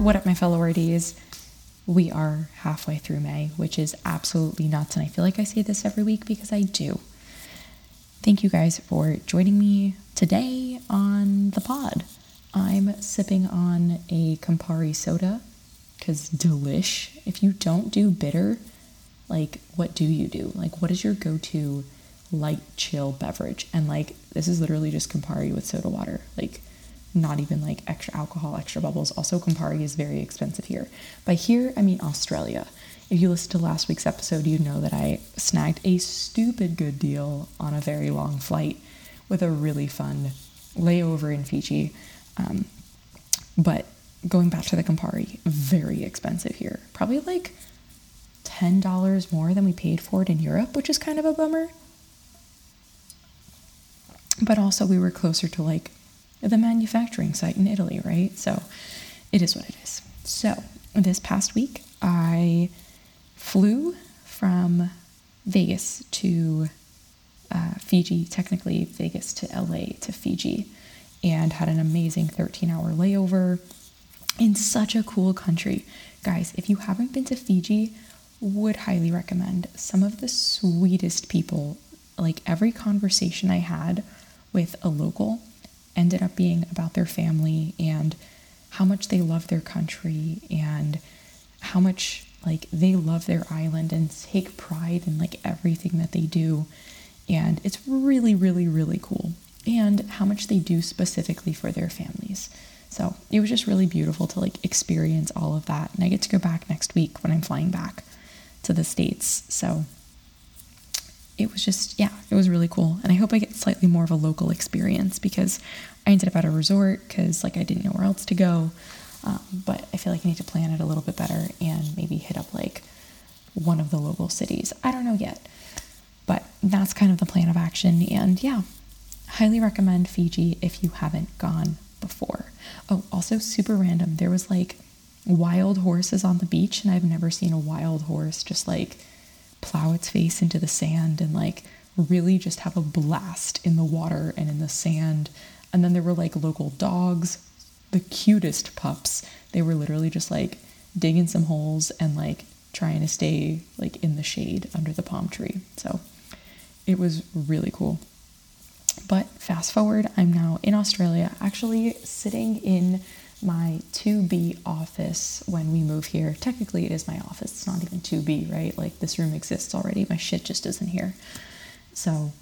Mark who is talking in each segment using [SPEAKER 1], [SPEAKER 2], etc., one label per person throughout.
[SPEAKER 1] What up, my fellow RDs? We are halfway through May, which is absolutely nuts. And I feel like I say this every week because I do. Thank you guys for joining me today on the pod. I'm sipping on a Campari soda because delish. If you don't do bitter, like what do you do? Like, what is your go to light, chill beverage? And like, this is literally just Campari with soda water. Like, not even like extra alcohol, extra bubbles. Also, Campari is very expensive here. By here, I mean Australia. If you listened to last week's episode, you know that I snagged a stupid good deal on a very long flight with a really fun layover in Fiji. Um, but going back to the Campari, very expensive here. Probably like $10 more than we paid for it in Europe, which is kind of a bummer. But also, we were closer to like the manufacturing site in Italy, right? So it is what it is. So this past week, I flew from Vegas to uh, Fiji, technically Vegas to LA to Fiji, and had an amazing 13 hour layover in such a cool country. Guys, if you haven't been to Fiji, would highly recommend. Some of the sweetest people, like every conversation I had with a local ended up being about their family and how much they love their country and how much like they love their island and take pride in like everything that they do. And it's really really really cool. And how much they do specifically for their families. So it was just really beautiful to like experience all of that. And i get to go back next week when i'm flying back to the states. So it was just, yeah, it was really cool. And I hope I get slightly more of a local experience because I ended up at a resort because, like, I didn't know where else to go. Um, but I feel like I need to plan it a little bit better and maybe hit up like one of the local cities. I don't know yet. But that's kind of the plan of action. And yeah, highly recommend Fiji if you haven't gone before. Oh, also super random. There was like wild horses on the beach, and I've never seen a wild horse just like plow its face into the sand and like really just have a blast in the water and in the sand. And then there were like local dogs, the cutest pups. They were literally just like digging some holes and like trying to stay like in the shade under the palm tree. So it was really cool. But fast forward, I'm now in Australia, actually sitting in my 2B office when we move here. Technically, it is my office. It's not even 2B, right? Like this room exists already. My shit just isn't here. So,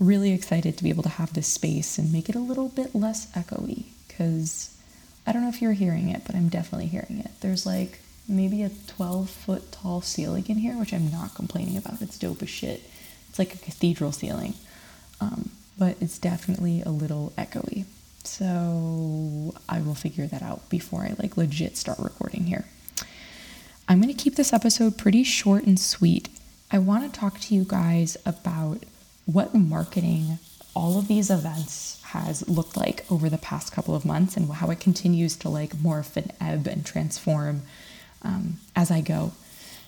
[SPEAKER 1] really excited to be able to have this space and make it a little bit less echoey because I don't know if you're hearing it, but I'm definitely hearing it. There's like maybe a 12 foot tall ceiling in here, which I'm not complaining about. It's dope as shit. It's like a cathedral ceiling. Um, but it's definitely a little echoey. So I will figure that out before I like legit start recording here. I'm going to keep this episode pretty short and sweet. I want to talk to you guys about what marketing all of these events has looked like over the past couple of months and how it continues to like morph and ebb and transform um, as I go.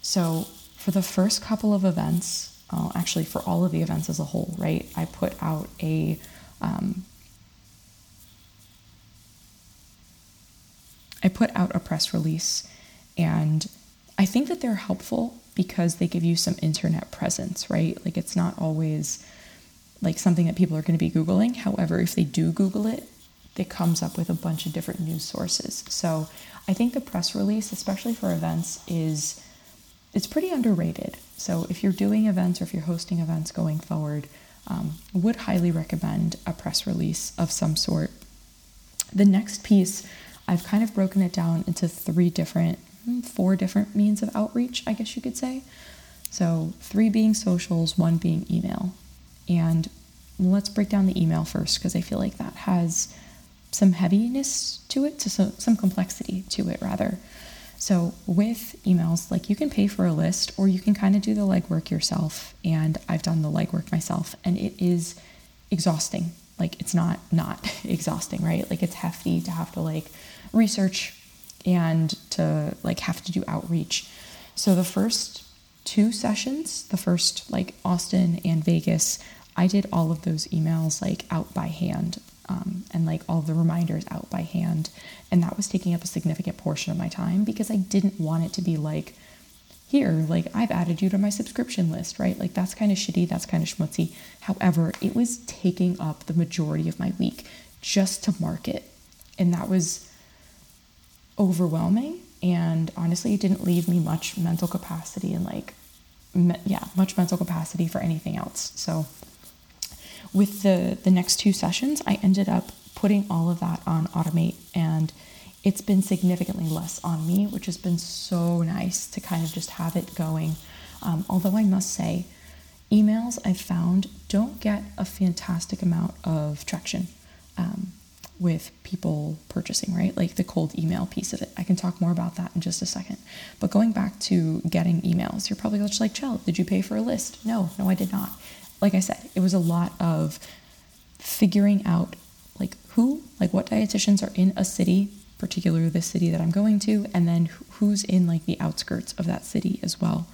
[SPEAKER 1] So, for the first couple of events, uh, actually for all of the events as a whole, right, I put out a um, I put out a press release and I think that they're helpful because they give you some internet presence, right? Like it's not always like something that people are going to be Googling. However, if they do Google it, it comes up with a bunch of different news sources. So I think the press release, especially for events, is it's pretty underrated. So if you're doing events or if you're hosting events going forward, um, would highly recommend a press release of some sort. The next piece I've kind of broken it down into three different, hmm, four different means of outreach, I guess you could say. So, three being socials, one being email. And let's break down the email first because I feel like that has some heaviness to it, to so, some complexity to it, rather. So, with emails, like you can pay for a list or you can kind of do the legwork yourself. And I've done the legwork myself, and it is exhausting. Like, it's not not exhausting, right? Like, it's hefty to have to like research and to like have to do outreach. So the first two sessions, the first like Austin and Vegas, I did all of those emails like out by hand. um, and like all the reminders out by hand. And that was taking up a significant portion of my time because I didn't want it to be like, here, like I've added you to my subscription list, right? Like that's kind of shitty, that's kind of schmutzy. However, it was taking up the majority of my week just to market. And that was overwhelming. And honestly, it didn't leave me much mental capacity and like, me- yeah, much mental capacity for anything else. So with the the next two sessions, I ended up putting all of that on automate and it's been significantly less on me, which has been so nice to kind of just have it going. Um, although I must say, emails I've found don't get a fantastic amount of traction um, with people purchasing, right? Like the cold email piece of it. I can talk more about that in just a second. But going back to getting emails, you're probably just like, Chell, did you pay for a list? No, no, I did not like I said, it was a lot of figuring out like who, like what dietitians are in a city, particularly the city that I'm going to, and then who's in like the outskirts of that city as well.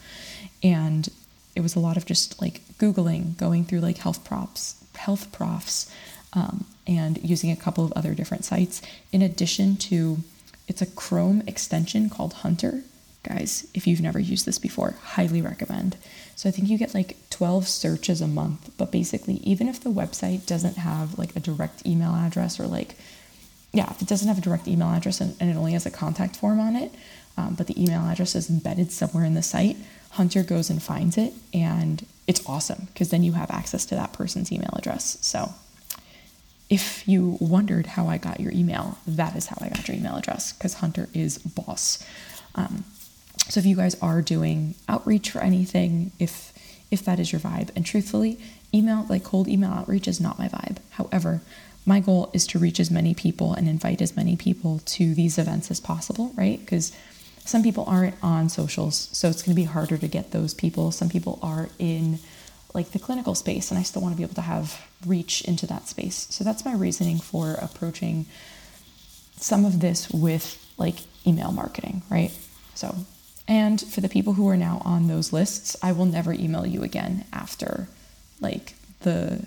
[SPEAKER 1] And it was a lot of just like Googling, going through like health props, health profs, um, and using a couple of other different sites. In addition to, it's a Chrome extension called Hunter. Guys, if you've never used this before, highly recommend. So I think you get like 12 searches a month. But basically, even if the website doesn't have like a direct email address or like, yeah, if it doesn't have a direct email address and, and it only has a contact form on it, um, but the email address is embedded somewhere in the site, Hunter goes and finds it. And it's awesome because then you have access to that person's email address. So if you wondered how I got your email, that is how I got your email address because Hunter is boss. Um, so if you guys are doing outreach for anything, if if that is your vibe, and truthfully, email like cold email outreach is not my vibe. However, my goal is to reach as many people and invite as many people to these events as possible, right? Because some people aren't on socials, so it's going to be harder to get those people. Some people are in like the clinical space, and I still want to be able to have reach into that space. So that's my reasoning for approaching some of this with like email marketing, right? So and for the people who are now on those lists, I will never email you again after like the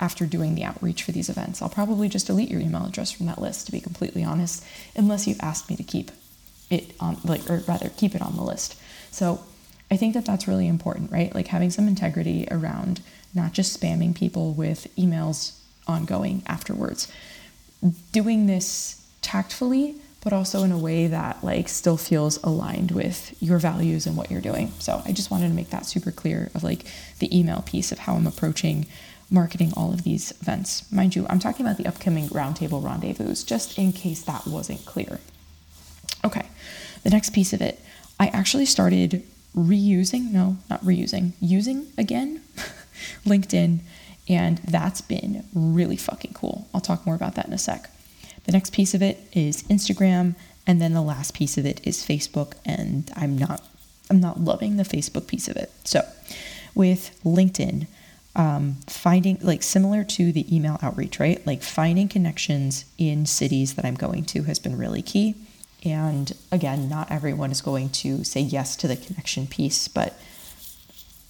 [SPEAKER 1] after doing the outreach for these events. I'll probably just delete your email address from that list to be completely honest, unless you've asked me to keep it on like or rather keep it on the list. So, I think that that's really important, right? Like having some integrity around not just spamming people with emails ongoing afterwards. Doing this tactfully but also in a way that like still feels aligned with your values and what you're doing. So I just wanted to make that super clear of like the email piece of how I'm approaching marketing all of these events. Mind you, I'm talking about the upcoming roundtable rendezvous just in case that wasn't clear. Okay. The next piece of it, I actually started reusing, no, not reusing, using again LinkedIn and that's been really fucking cool. I'll talk more about that in a sec. The next piece of it is Instagram, and then the last piece of it is Facebook, and I'm not I'm not loving the Facebook piece of it. So, with LinkedIn, um, finding like similar to the email outreach, right? Like finding connections in cities that I'm going to has been really key. And again, not everyone is going to say yes to the connection piece, but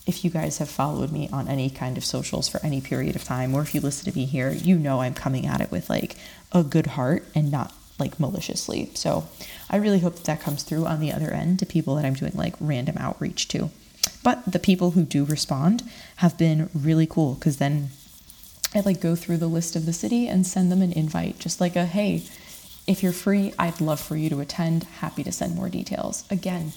[SPEAKER 1] if you guys have followed me on any kind of socials for any period of time, or if you listen to me here, you know I'm coming at it with like a good heart and not like maliciously. So I really hope that, that comes through on the other end to people that I'm doing like random outreach to. But the people who do respond have been really cool because then I like go through the list of the city and send them an invite, just like a hey, if you're free, I'd love for you to attend. Happy to send more details. Again,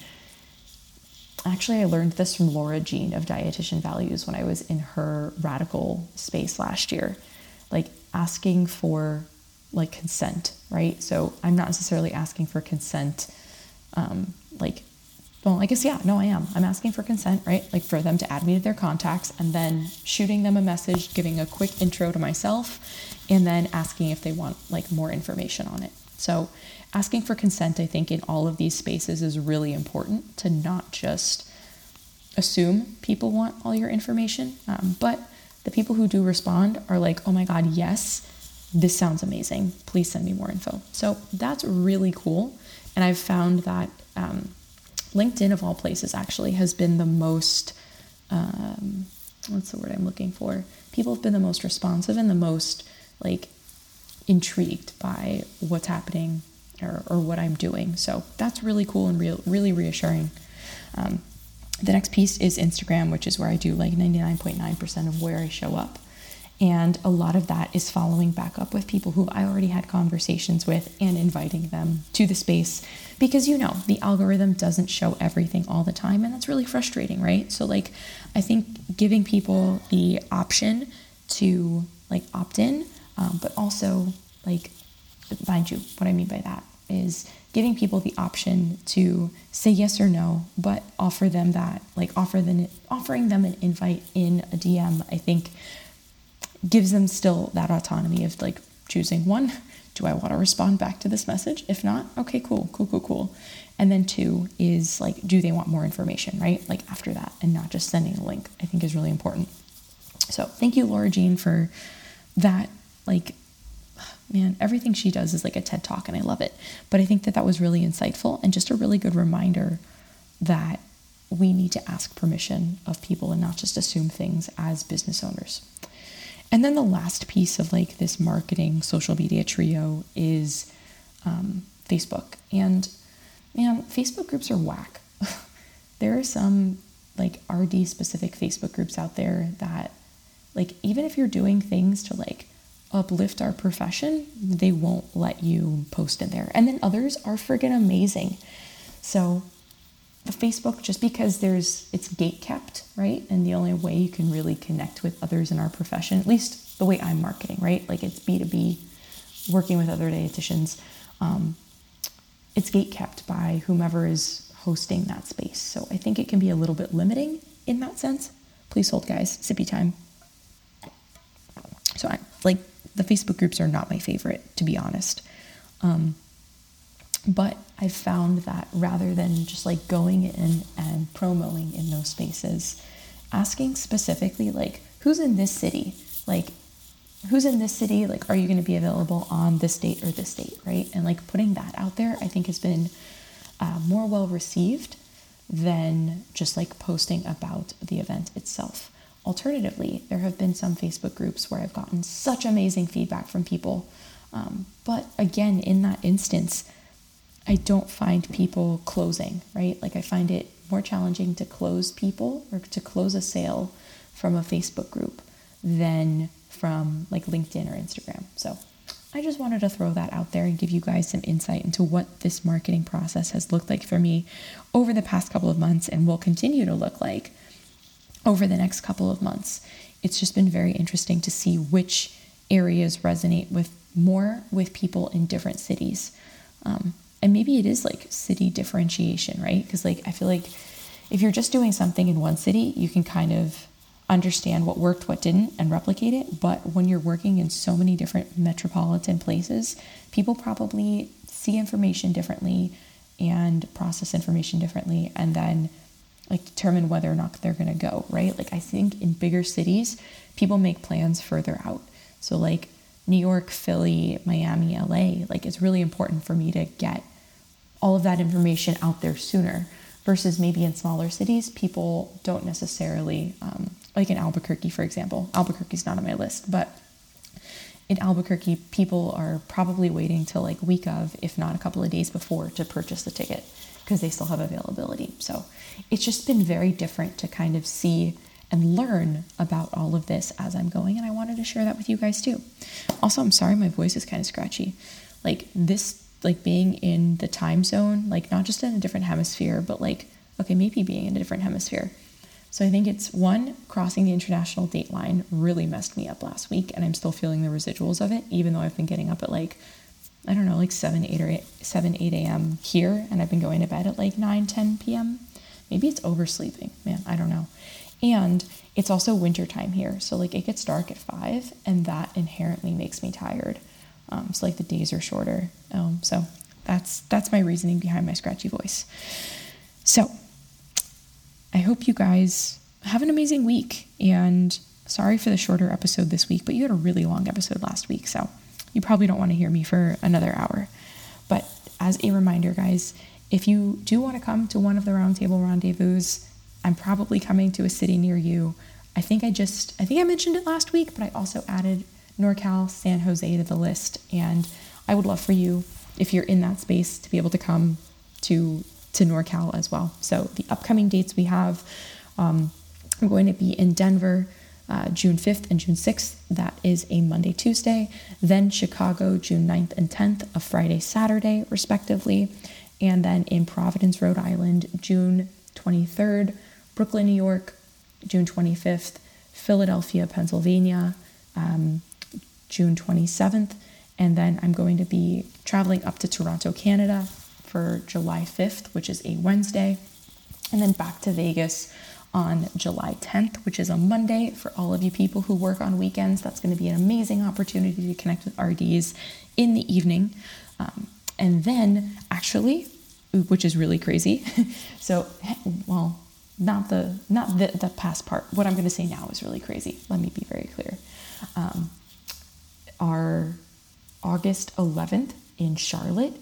[SPEAKER 1] actually, I learned this from Laura Jean of Dietitian Values when I was in her radical space last year. Like asking for like consent, right? So I'm not necessarily asking for consent, um, like, well, I guess, yeah, no, I am. I'm asking for consent, right? Like for them to add me to their contacts and then shooting them a message, giving a quick intro to myself, and then asking if they want like more information on it. So asking for consent, I think, in all of these spaces is really important to not just assume people want all your information, um, but the people who do respond are like, oh my God, yes, this sounds amazing. Please send me more info. So that's really cool. And I've found that um, LinkedIn, of all places, actually has been the most, um, what's the word I'm looking for? People have been the most responsive and the most like intrigued by what's happening or, or what I'm doing. So that's really cool and real, really reassuring. Um, the next piece is Instagram, which is where I do like 99.9% of where I show up. And a lot of that is following back up with people who I already had conversations with and inviting them to the space because you know the algorithm doesn't show everything all the time and that's really frustrating, right? So, like, I think giving people the option to like opt in, um, but also, like, mind you, what I mean by that is giving people the option to say yes or no, but offer them that, like offer them offering them an invite in a DM, I think gives them still that autonomy of like choosing one, do I want to respond back to this message? If not, okay, cool, cool, cool, cool. And then two is like, do they want more information, right? Like after that, and not just sending a link, I think is really important. So thank you, Laura Jean, for that like man, everything she does is like a TED talk and I love it. But I think that that was really insightful and just a really good reminder that we need to ask permission of people and not just assume things as business owners. And then the last piece of like this marketing social media trio is um, Facebook. And man, Facebook groups are whack. there are some like RD specific Facebook groups out there that like even if you're doing things to like uplift our profession, they won't let you post in there. And then others are friggin' amazing. So the Facebook, just because there's it's gate kept, right? And the only way you can really connect with others in our profession, at least the way I'm marketing, right? Like it's B2B, working with other dietitians. Um, it's gate kept by whomever is hosting that space. So I think it can be a little bit limiting in that sense. Please hold, guys. Sippy time. So I like the Facebook groups are not my favorite, to be honest. Um, but I've found that rather than just like going in and promoting in those spaces, asking specifically, like, who's in this city? Like, who's in this city? Like, are you going to be available on this date or this date, right? And like putting that out there, I think has been uh, more well received than just like posting about the event itself. Alternatively, there have been some Facebook groups where I've gotten such amazing feedback from people. Um, but again, in that instance, I don't find people closing, right? Like I find it more challenging to close people or to close a sale from a Facebook group than from like LinkedIn or Instagram. So I just wanted to throw that out there and give you guys some insight into what this marketing process has looked like for me over the past couple of months and will continue to look like over the next couple of months. It's just been very interesting to see which areas resonate with more with people in different cities. Um, and maybe it is like city differentiation, right? Because, like, I feel like if you're just doing something in one city, you can kind of understand what worked, what didn't, and replicate it. But when you're working in so many different metropolitan places, people probably see information differently and process information differently. And then like determine whether or not they're going to go, right? Like I think in bigger cities, people make plans further out. So like New York, Philly, Miami, LA, like it's really important for me to get all of that information out there sooner versus maybe in smaller cities, people don't necessarily, um, like in Albuquerque, for example. Albuquerque's not on my list, but in Albuquerque, people are probably waiting till like week of, if not a couple of days before, to purchase the ticket because they still have availability. So it's just been very different to kind of see and learn about all of this as I'm going. And I wanted to share that with you guys too. Also, I'm sorry my voice is kind of scratchy. Like this, like being in the time zone, like not just in a different hemisphere, but like, okay, maybe being in a different hemisphere. So I think it's one, crossing the international date line really messed me up last week, and I'm still feeling the residuals of it, even though I've been getting up at like I don't know, like 7, 8 or 8, 7, 8 a.m. here, and I've been going to bed at like 9, 10 p.m. Maybe it's oversleeping, man, I don't know. And it's also wintertime here, so like it gets dark at 5, and that inherently makes me tired. Um, so like the days are shorter. Um, so that's that's my reasoning behind my scratchy voice. So I hope you guys have an amazing week, and sorry for the shorter episode this week, but you had a really long episode last week, so you probably don't want to hear me for another hour. But as a reminder, guys, if you do want to come to one of the roundtable rendezvous, I'm probably coming to a city near you. I think I just, I think I mentioned it last week, but I also added NorCal, San Jose to the list. And I would love for you, if you're in that space, to be able to come to to NorCal as well. So the upcoming dates we have, um, I'm going to be in Denver. Uh, June 5th and June 6th. That is a Monday, Tuesday. Then Chicago, June 9th and 10th, a Friday, Saturday, respectively. And then in Providence, Rhode Island, June 23rd, Brooklyn, New York, June 25th, Philadelphia, Pennsylvania, um, June 27th. And then I'm going to be traveling up to Toronto, Canada for July 5th, which is a Wednesday. And then back to Vegas on July 10th, which is a Monday for all of you people who work on weekends. That's going to be an amazing opportunity to connect with RDs in the evening. Um, and then, actually, which is really crazy. so, well, not the not the, the past part. What I'm going to say now is really crazy. Let me be very clear. Um, our August 11th in Charlotte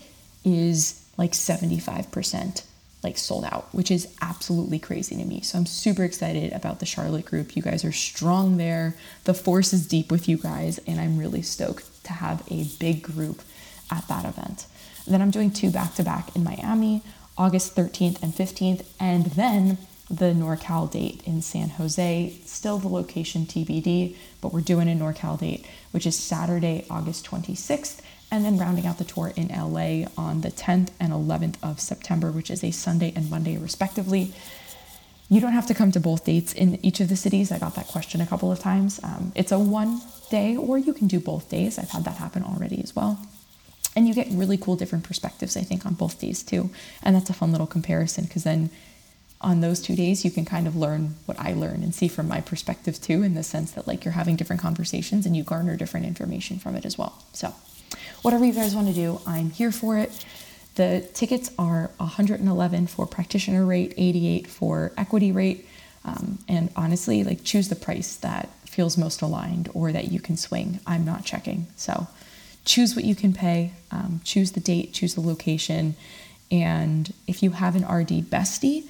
[SPEAKER 1] is like 75% like sold out, which is absolutely crazy to me. So I'm super excited about the Charlotte group. You guys are strong there. The force is deep with you guys, and I'm really stoked to have a big group at that event. And then I'm doing two back to back in Miami, August 13th and 15th, and then the NorCal date in San Jose. Still the location TBD, but we're doing a NorCal date, which is Saturday, August 26th, and then rounding out the tour in LA on the 10th and 11th of September, which is a Sunday and Monday, respectively. You don't have to come to both dates in each of the cities. I got that question a couple of times. Um, it's a one day, or you can do both days. I've had that happen already as well. And you get really cool different perspectives, I think, on both days too. And that's a fun little comparison because then on those two days, you can kind of learn what I learn and see from my perspective too, in the sense that like you're having different conversations and you garner different information from it as well. So, whatever you guys want to do, I'm here for it. The tickets are 111 for practitioner rate, 88 for equity rate, um, and honestly, like choose the price that feels most aligned or that you can swing. I'm not checking, so choose what you can pay, um, choose the date, choose the location, and if you have an RD bestie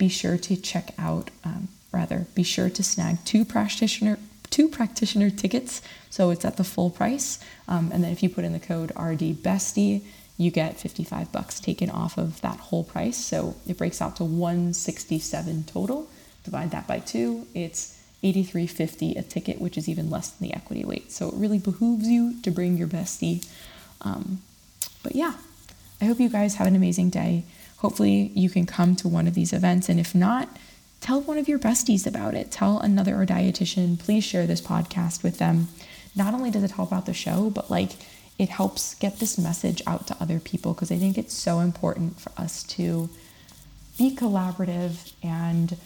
[SPEAKER 1] be sure to check out, um, rather, be sure to snag two practitioner two practitioner tickets, so it's at the full price. Um, and then if you put in the code RD Bestie, you get 55 bucks taken off of that whole price. So it breaks out to 167 total. Divide that by two, it's 83.50 a ticket, which is even less than the equity weight. So it really behooves you to bring your bestie. Um, but yeah, I hope you guys have an amazing day. Hopefully, you can come to one of these events. And if not, tell one of your besties about it. Tell another dietitian. Please share this podcast with them. Not only does it help out the show, but like it helps get this message out to other people because I think it's so important for us to be collaborative and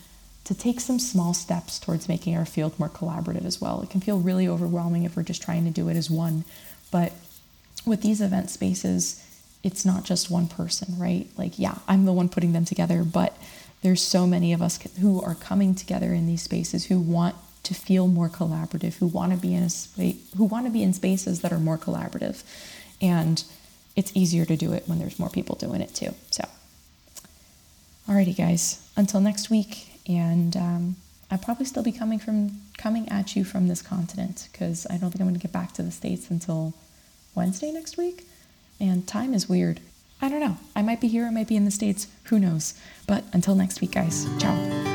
[SPEAKER 1] to take some small steps towards making our field more collaborative as well. It can feel really overwhelming if we're just trying to do it as one, but with these event spaces, it's not just one person, right? Like, yeah, I'm the one putting them together, but there's so many of us who are coming together in these spaces who want to feel more collaborative, who want to be in a space, who want to be in spaces that are more collaborative. And it's easier to do it when there's more people doing it too. So, alrighty, guys. Until next week, and um, I'll probably still be coming from coming at you from this continent because I don't think I'm going to get back to the states until Wednesday next week. And time is weird. I don't know. I might be here, I might be in the States. Who knows? But until next week, guys. Ciao.